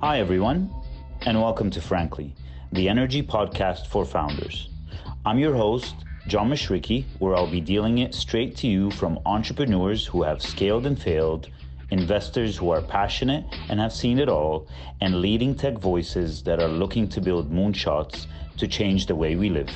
Hi, everyone, and welcome to Frankly, the energy podcast for founders. I'm your host, John Mashriki, where I'll be dealing it straight to you from entrepreneurs who have scaled and failed, investors who are passionate and have seen it all, and leading tech voices that are looking to build moonshots to change the way we live.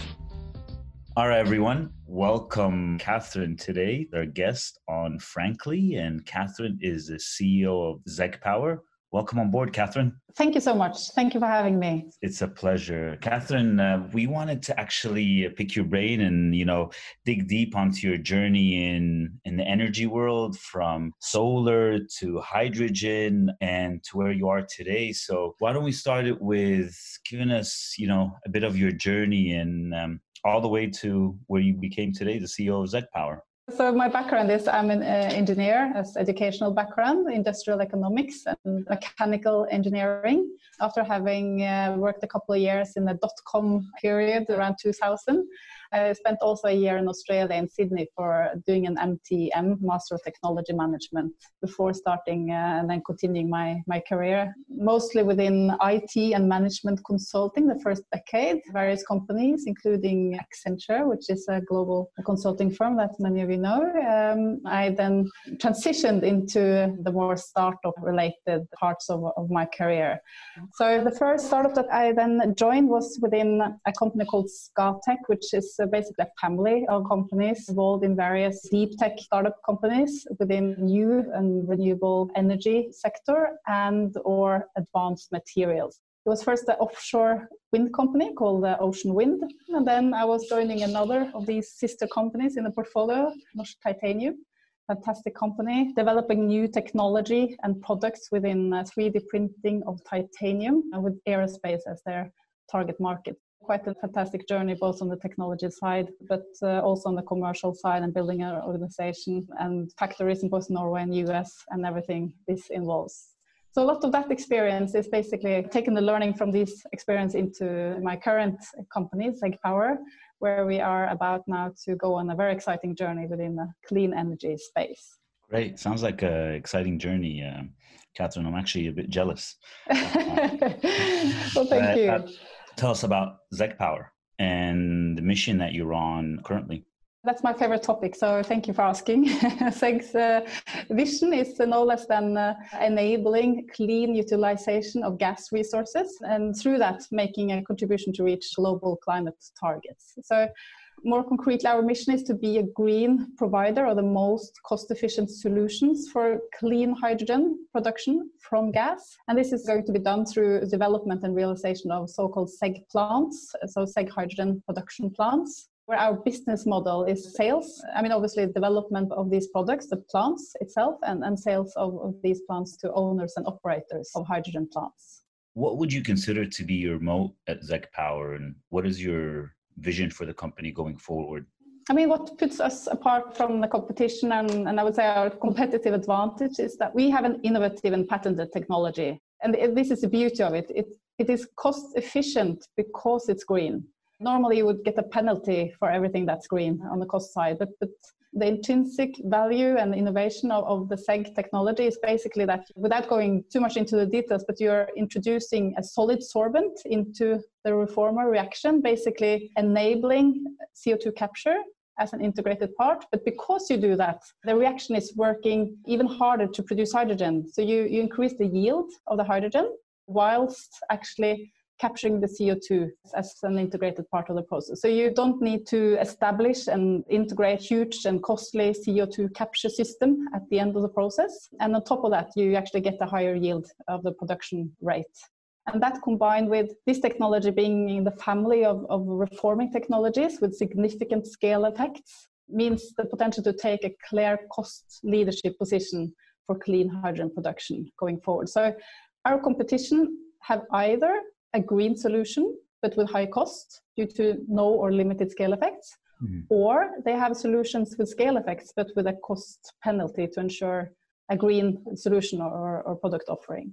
All right, everyone. Welcome, Catherine, today, our guest on Frankly. And Catherine is the CEO of Zeg Power, Welcome on board, Catherine. Thank you so much. Thank you for having me. It's a pleasure, Catherine. Uh, we wanted to actually pick your brain and you know dig deep onto your journey in in the energy world, from solar to hydrogen, and to where you are today. So why don't we start it with giving us you know a bit of your journey and um, all the way to where you became today, the CEO of Zeg Power. So my background is I'm an uh, engineer as educational background, industrial economics and mechanical engineering. After having uh, worked a couple of years in the dot-com period around 2000, I spent also a year in Australia in Sydney for doing an MTM, Master of Technology Management, before starting uh, and then continuing my, my career, mostly within IT and management consulting the first decade, various companies, including Accenture, which is a global consulting firm that many of you know. Um, I then transitioned into the more startup related parts of, of my career. So the first startup that I then joined was within a company called Scatec, which is basically a family of companies involved in various deep tech startup companies within new and renewable energy sector and or advanced materials. It was first an offshore wind company called uh, Ocean Wind, and then I was joining another of these sister companies in the portfolio, Norsk Titanium. Fantastic company, developing new technology and products within uh, 3D printing of titanium with aerospace as their target market quite a fantastic journey, both on the technology side, but uh, also on the commercial side and building an organization and factories in both Norway and US and everything this involves. So a lot of that experience is basically taking the learning from this experience into my current company, Power, where we are about now to go on a very exciting journey within the clean energy space. Great. Sounds like an exciting journey, uh, Catherine. I'm actually a bit jealous. well, thank uh, you. Uh, tell us about Zeg Power and the mission that you're on currently. That's my favorite topic, so thank you for asking. Zeg's uh, vision is no less than uh, enabling clean utilization of gas resources and through that making a contribution to reach global climate targets. So more concretely, our mission is to be a green provider of the most cost efficient solutions for clean hydrogen production from gas. And this is going to be done through development and realization of so called ZEG plants, so ZEG hydrogen production plants. Where our business model is sales. I mean, obviously, development of these products, the plants itself, and, and sales of, of these plants to owners and operators of hydrogen plants. What would you consider to be your moat at Zeg Power, and what is your vision for the company going forward? I mean, what puts us apart from the competition and, and I would say our competitive advantage is that we have an innovative and patented technology. And this is the beauty of it. It, it is cost efficient because it's green. Normally, you would get a penalty for everything that's green on the cost side, but, but the intrinsic value and innovation of, of the ZEG technology is basically that without going too much into the details, but you're introducing a solid sorbent into the reformer reaction, basically enabling CO2 capture as an integrated part. But because you do that, the reaction is working even harder to produce hydrogen. So you, you increase the yield of the hydrogen whilst actually capturing the CO2 as an integrated part of the process. So you don't need to establish and integrate huge and costly CO2 capture system at the end of the process. And on top of that, you actually get a higher yield of the production rate. And that combined with this technology being in the family of, of reforming technologies with significant scale effects means the potential to take a clear cost leadership position for clean hydrogen production going forward. So our competition have either a green solution, but with high cost due to no or limited scale effects, mm-hmm. or they have solutions with scale effects, but with a cost penalty to ensure a green solution or, or product offering.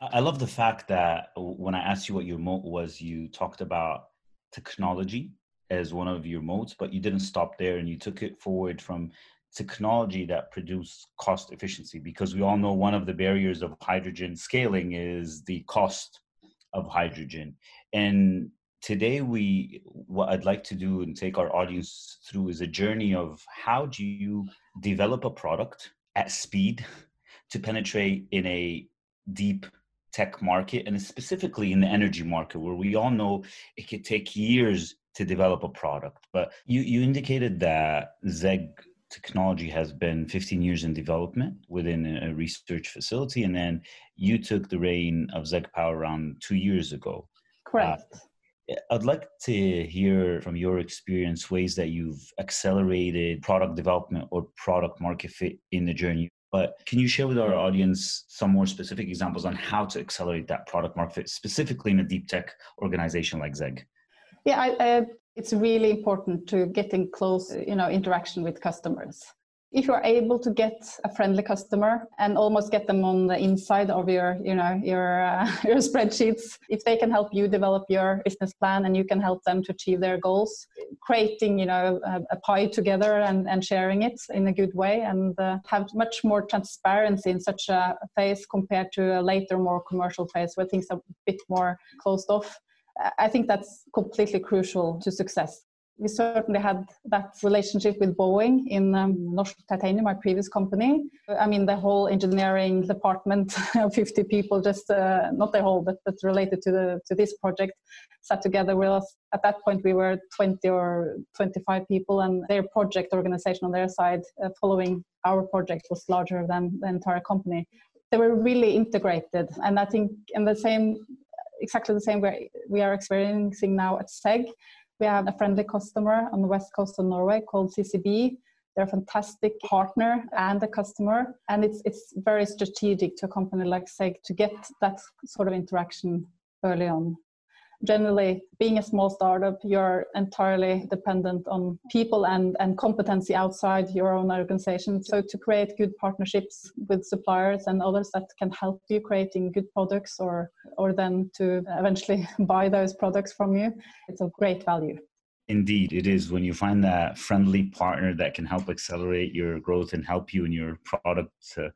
I love the fact that when I asked you what your moat was, you talked about technology as one of your moats, but you didn't stop there and you took it forward from technology that produce cost efficiency because we all know one of the barriers of hydrogen scaling is the cost of hydrogen. And today we what i'd like to do and take our audience through is a journey of how do you develop a product at speed to penetrate in a deep tech market and specifically in the energy market where we all know it could take years to develop a product. But you you indicated that zeg technology has been 15 years in development within a research facility, and then you took the reign of Zeg Power around two years ago. Correct. Uh, I'd like to hear from your experience ways that you've accelerated product development or product market fit in the journey. But can you share with our audience some more specific examples on how to accelerate that product market fit, specifically in a deep tech organization like Zeg? Yeah, I, uh, it's really important to get in close you know interaction with customers. If you're able to get a friendly customer and almost get them on the inside of your you know your uh, your spreadsheets if they can help you develop your business plan and you can help them to achieve their goals creating you know a, a pie together and, and sharing it in a good way and uh, have much more transparency in such a phase compared to a later more commercial phase where things are a bit more closed off I think that's completely crucial to success. We certainly had that relationship with Boeing in um, Norsk Titanium, my previous company. I mean, the whole engineering department 50 people, just uh, not the whole, but, but related to the to this project, sat together with us. At that point, we were 20 or 25 people, and their project organization on their side, uh, following our project, was larger than the entire company they were really integrated and i think in the same exactly the same way we are experiencing now at ZEG. We have a friendly customer on the west coast of Norway called CCB. They're a fantastic partner and a customer, and it's it's very strategic to a company like ZEG to get that sort of interaction early on generally being a small startup you're entirely dependent on people and, and competency outside your own organization. So to create good partnerships with suppliers and others that can help you creating good products or or then to eventually buy those products from you it's of great value Indeed, it is when you find that friendly partner that can help accelerate your growth and help you in your product uh,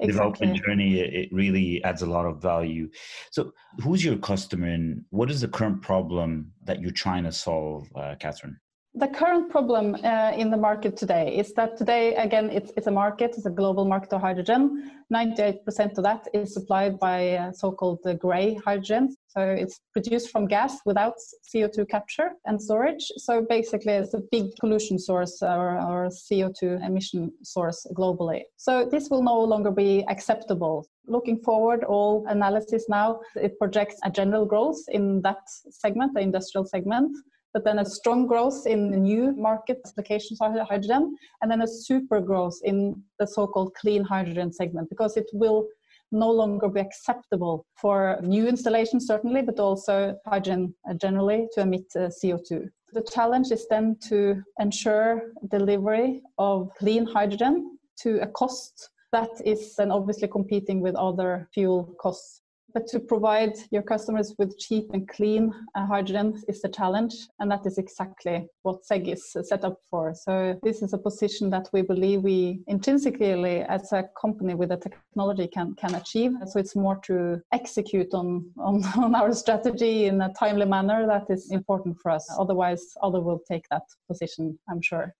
exactly. development journey. It really adds a lot of value. So, who's your customer and what is the current problem that you're trying to solve, uh, Catherine? The current problem uh, in the market today is that today, again, it's, it's a market, it's a global market of hydrogen. 98% of that is supplied by uh, so called uh, gray hydrogen. So it's produced from gas without CO2 capture and storage. So basically, it's a big pollution source or, or CO2 emission source globally. So this will no longer be acceptable. Looking forward, all analysis now, it projects a general growth in that segment, the industrial segment but then a strong growth in new market applications of hydrogen, and then a super growth in the so-called clean hydrogen segment because it will no longer be acceptable for new installations, certainly, but also hydrogen generally to emit uh, CO2. The challenge is then to ensure delivery of clean hydrogen to a cost that is then obviously competing with other fuel costs but to provide your customers with cheap and clean uh, hydrogen is the challenge, and that is exactly what ZEG is set up for. So this is a position that we believe we intrinsically, as a company with the technology, can can achieve. So it's more to execute on on, on our strategy in a timely manner that is important for us. Otherwise, other will take that position, I'm sure.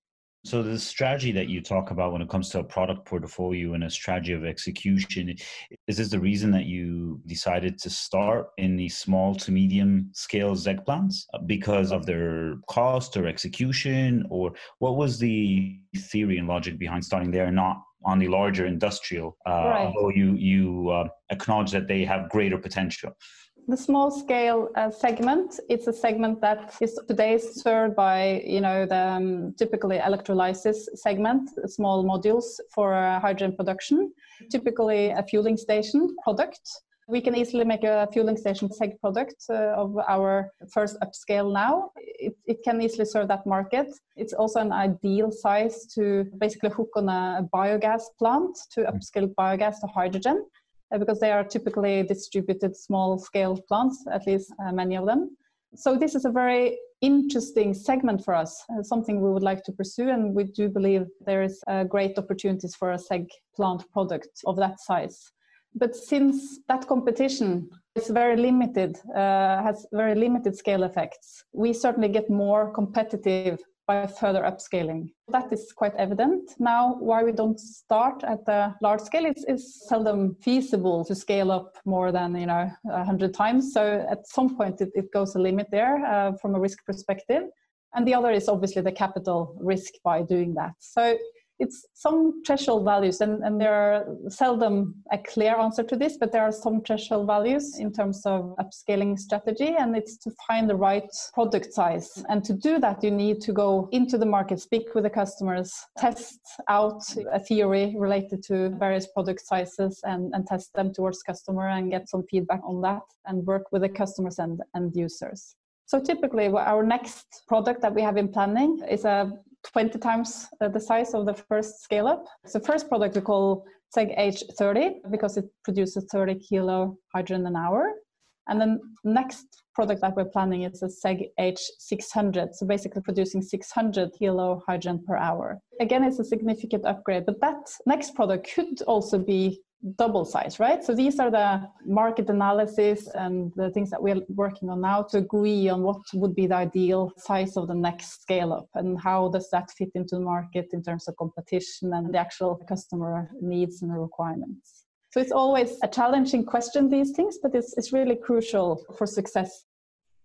So the strategy that you talk about when it comes to a product portfolio and a strategy of execution, is this the reason that you decided to start in the small to medium scale Zeg plants uh, because of their cost or execution, or what was the theory and logic behind starting there and not on the larger industrial? Uh, right. Although you you uh, acknowledge that they have greater potential. The small scale uh, segment, it's a segment that is today served by, you know, the um, typically electrolysis segment, small modules for uh, hydrogen production, typically a fueling station product. We can easily make a fueling station ZEG product uh, of our first upscale now. It, it can easily serve that market. It's also an ideal size to basically hook on a biogas plant to upscale biogas to hydrogen because they are typically distributed small scale plants, at least uh, many of them. So this is a very interesting segment for us, uh, something we would like to pursue. And we do believe there is uh, great opportunities for a ZEG plant product of that size. But since that competition is very limited, uh, has very limited scale effects, we certainly get more competitive by further upscaling. That is quite evident. Now, why we don't start at the large scale is, seldom feasible to scale up more than you know 100 times. So at some point, it, it goes a limit there uh, from a risk perspective. And the other is obviously the capital risk by doing that. So it's some threshold values and, and there are seldom a clear answer to this but there are some threshold values in terms of upscaling strategy and it's to find the right product size. And to do that you need to go into the market speak with the customers test out a theory related to various product sizes and, and test them towards customer and get some feedback on that and work with the customers and end users. So typically our next product that we have in planning is a 20 times uh, the size of the first scale up. So first product we call ZEG H30 because it produces 30 kilo hydrogen an hour. And then next product that we're planning is a ZEG H600, so basically producing 600 kilo hydrogen per hour. Again, it's a significant upgrade, but that next product could also be double size, right? So these are the market analysis and the things that we're working on now to agree on what would be the ideal size of the next scale up and how does that fit into the market in terms of competition and the actual customer needs and requirements. So it's always a challenging question, these things, but it's, it's really crucial for success.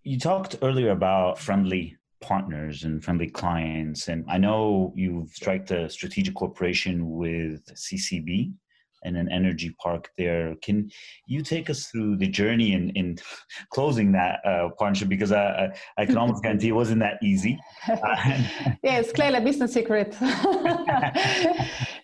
You talked earlier about friendly partners and friendly clients. And I know you've struck a strategic cooperation with CCB and an energy park there. Can you take us through the journey in, in closing that uh, partnership? Because I, I, can almost guarantee it wasn't that easy. yeah, it's clearly a business secret. no,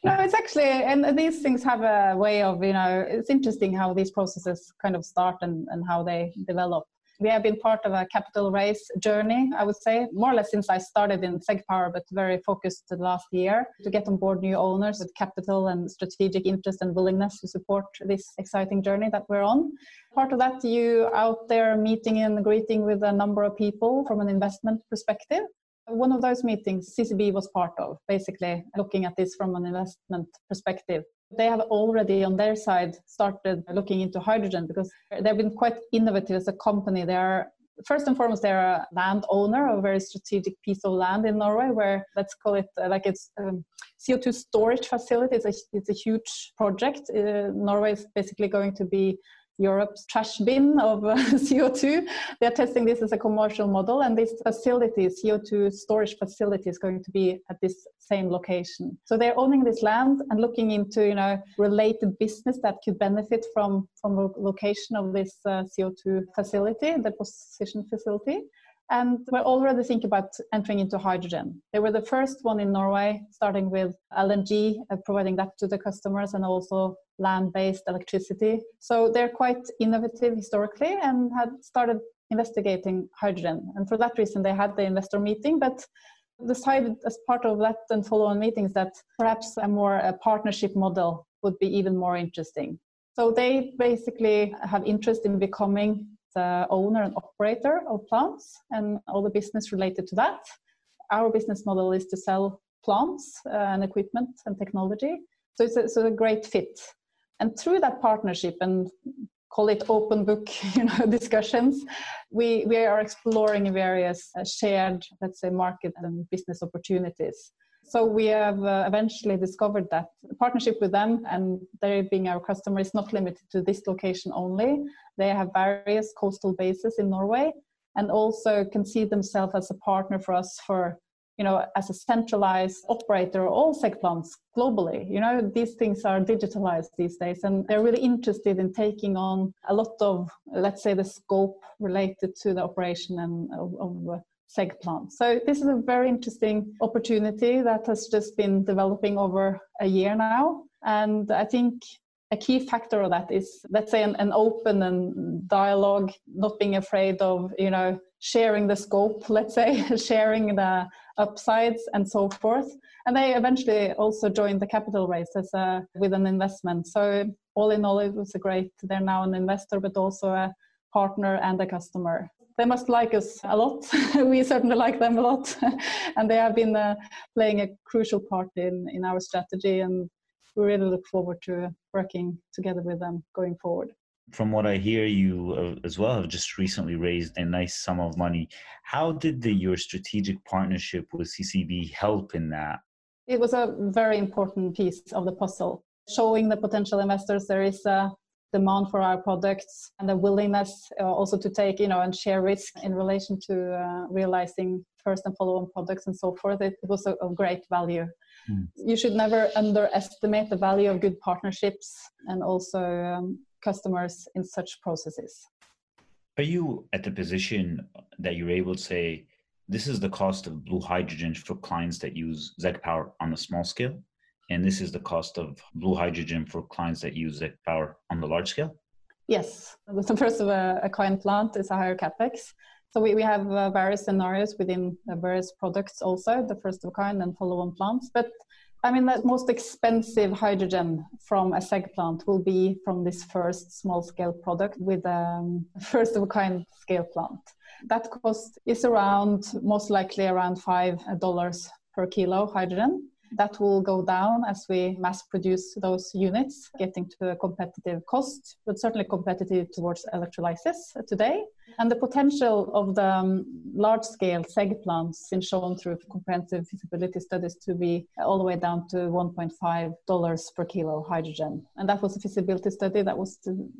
it's actually, and these things have a way of, you know, it's interesting how these processes kind of start and, and how they develop. We have been part of a capital raise journey, I would say, more or less since I started in ZEG Power, but very focused the last year to get on board new owners with capital and strategic interest and willingness to support this exciting journey that we're on. Part of that, you out there meeting and greeting with a number of people from an investment perspective. One of those meetings CCB was part of, basically looking at this from an investment perspective. They have already on their side started looking into hydrogen because they've been quite innovative as a company. They are first and foremost they're a landowner of a very strategic piece of land in Norway where let's call it uh, like it's um, CO2 storage facility. It's a, it's a huge project. Uh, Norway is basically going to be Europe's trash bin of uh, CO2. They're testing this as a commercial model, and this facility, CO2 storage facility, is going to be at this same location. So they're owning this land and looking into, you know, related business that could benefit from from the location of this uh, CO2 facility, the position facility. And we're already thinking about entering into hydrogen. They were the first one in Norway, starting with LNG, uh, providing that to the customers, and also land-based electricity. So they're quite innovative historically and had started investigating hydrogen. And for that reason, they had the investor meeting, but decided as part of that and follow-on meetings that perhaps a more a partnership model would be even more interesting. So they basically have interest in becoming the owner and operator of plants and all the business related to that. Our business model is to sell plants uh, and equipment and technology. So it's a, it's a great fit. And through that partnership and call it open book you know discussions. We we are exploring various uh, shared let's say market and business opportunities. So we have uh, eventually discovered that partnership with them and they being our customer is not limited to this location only. They have various coastal bases in norway and also can see themselves as a partner for us for you know, as a centralized operator, of all ZEG plants globally. You know, these things are digitalized these days, and they're really interested in taking on a lot of, let's say, the scope related to the operation and of, of ZEG plants. So this is a very interesting opportunity that has just been developing over a year now, and I think a key factor of that is let's say an, an, open and dialogue not being afraid of you know sharing the scope let's say sharing the upsides and so forth and they eventually also joined the capital raise as a, with an investment so all in all it was a great they're now an investor but also a partner and a customer they must like us a lot. we certainly like them a lot, and they have been uh, playing a crucial part in in our strategy. And we really look forward to working together with them going forward. From what I hear, you uh, as well have just recently raised a nice sum of money. How did the, your strategic partnership with CCB help in that? It was a very important piece of the puzzle, showing the potential investors there is a demand for our products and the willingness uh, also to take you know and share risk in relation to uh, realizing first and follow-on products and so forth it, was a, of great value mm. you should never underestimate the value of good partnerships and also um, customers in such processes are you at the position that you're able to say this is the cost of blue hydrogen for clients that use zeg power on a small scale and this is the cost of blue hydrogen for clients that use ZEG power on the large scale? Yes. The first of a, a kind plant is a higher capex. So we, we have uh, various scenarios within the various products also, the first of a kind and follow-on plants. But I mean, the most expensive hydrogen from a ZEG plant will be from this first small-scale product with a um, first of a kind scale plant. That cost is around, most likely around $5 per kilo hydrogen. That will go down as we mass produce those units, getting to a competitive cost, but certainly competitive towards electrolysis today. And the potential of the um, large scale ZEG plants is shown through comprehensive feasibility studies to be all the way down to $1.5 per kilo hydrogen. And that was a feasibility study that was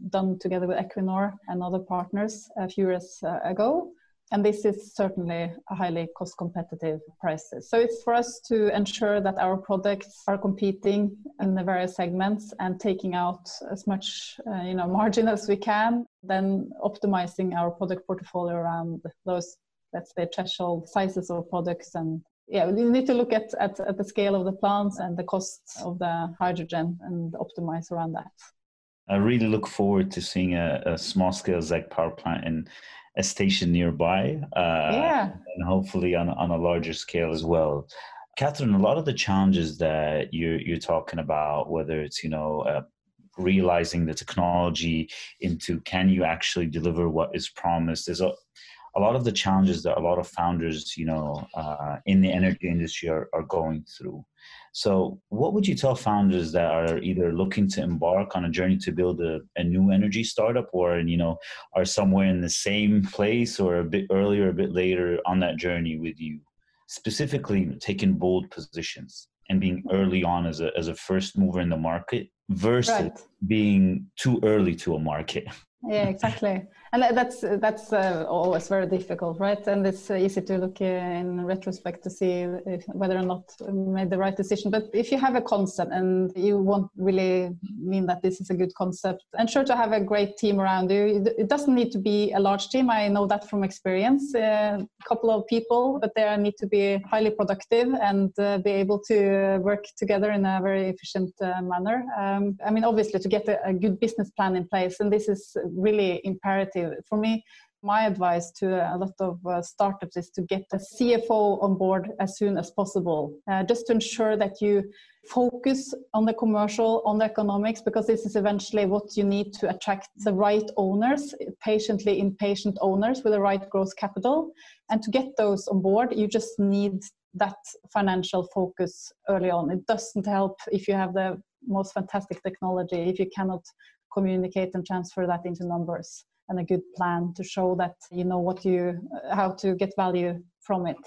done together with Equinor and other partners a few years uh, ago and this is certainly a highly cost competitive prices. So it's for us to ensure that our products are competing in the various segments and taking out as much uh, you know margin as we can, then optimizing our product portfolio around those let's say threshold sizes of products and yeah, we need to look at, at, at the scale of the plants and the costs of the hydrogen and optimize around that. I really look forward to seeing a, a small scale ZEG power plant in a station nearby. Uh, yeah. And hopefully on, on a larger scale as well. Catherine, a lot of the challenges that you're, you're talking about, whether it's, you know, uh, realizing the technology into can you actually deliver what is promised, is a, a lot of the challenges that a lot of founders, you know, uh, in the energy industry are, are going through. So, what would you tell founders that are either looking to embark on a journey to build a, a new energy startup, or you know, are somewhere in the same place or a bit earlier, a bit later on that journey with you? Specifically, taking bold positions and being early on as a as a first mover in the market versus right. being too early to a market. Yeah, exactly and that's that's uh, always very difficult right? And it's uh, easy to look uh, in retrospect to see if, whether or not made the right decision. But if you have a concept and you won't really mean that this is a good concept ensure to have a great team around you. It doesn't need to be a large team. I know that from experience a couple of people but they need to be highly productive and uh, be able to work together in a very efficient uh, manner. Um, i mean obviously to get a good business plan in place and this is really imperative for me, my advice to a lot of uh, startups is to get a CFO on board as soon as possible, uh, just to ensure that you focus on the commercial, on the economics, because this is eventually what you need to attract the right owners, patiently impatient owners with the right growth capital. And to get those on board, you just need that financial focus early on. It doesn't help if you have the most fantastic technology, if you cannot communicate and transfer that into numbers and a good plan to show that you know what you how to get value from it.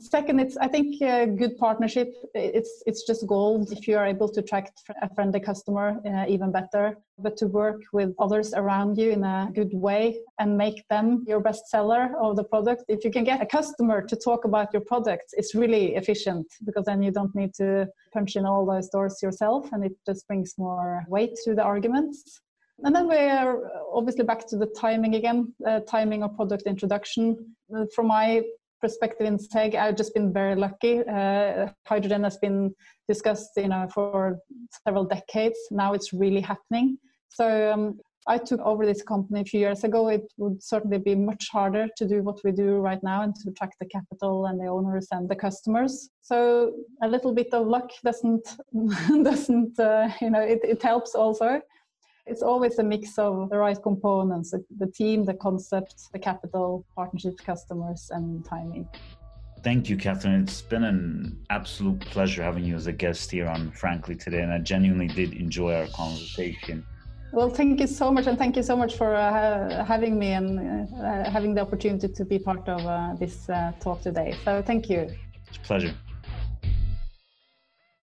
Second it's i think a good partnership. It's it's just gold. If you are able to attract a friendly customer uh, even better. But to work with others around you in a good way and make them your best seller of the product. If you can get a customer to talk about your product it's really efficient because then you don't need to punch in all those doors yourself and it just brings more weight to the arguments and then we are obviously back to the timing again, uh, timing of product introduction. Uh, from my perspective in ZEG, I've just been very lucky. Uh, hydrogen has been discussed, you know, for several decades. Now it's really happening. So um, I took over this company a few years ago. It would certainly be much harder to do what we do right now and to attract the capital and the owners and the customers. So a little bit of luck doesn't doesn't uh, you know it, it helps also It's always a mix of the right components the team, the concept, the capital, partnerships, customers, and timing. Thank you, Catherine. It's been an absolute pleasure having you as a guest here on Frankly today, and I genuinely did enjoy our conversation. Well, thank you so much, and thank you so much for uh, having me and uh, having the opportunity to be part of uh, this uh, talk today. So, thank you. It's a pleasure.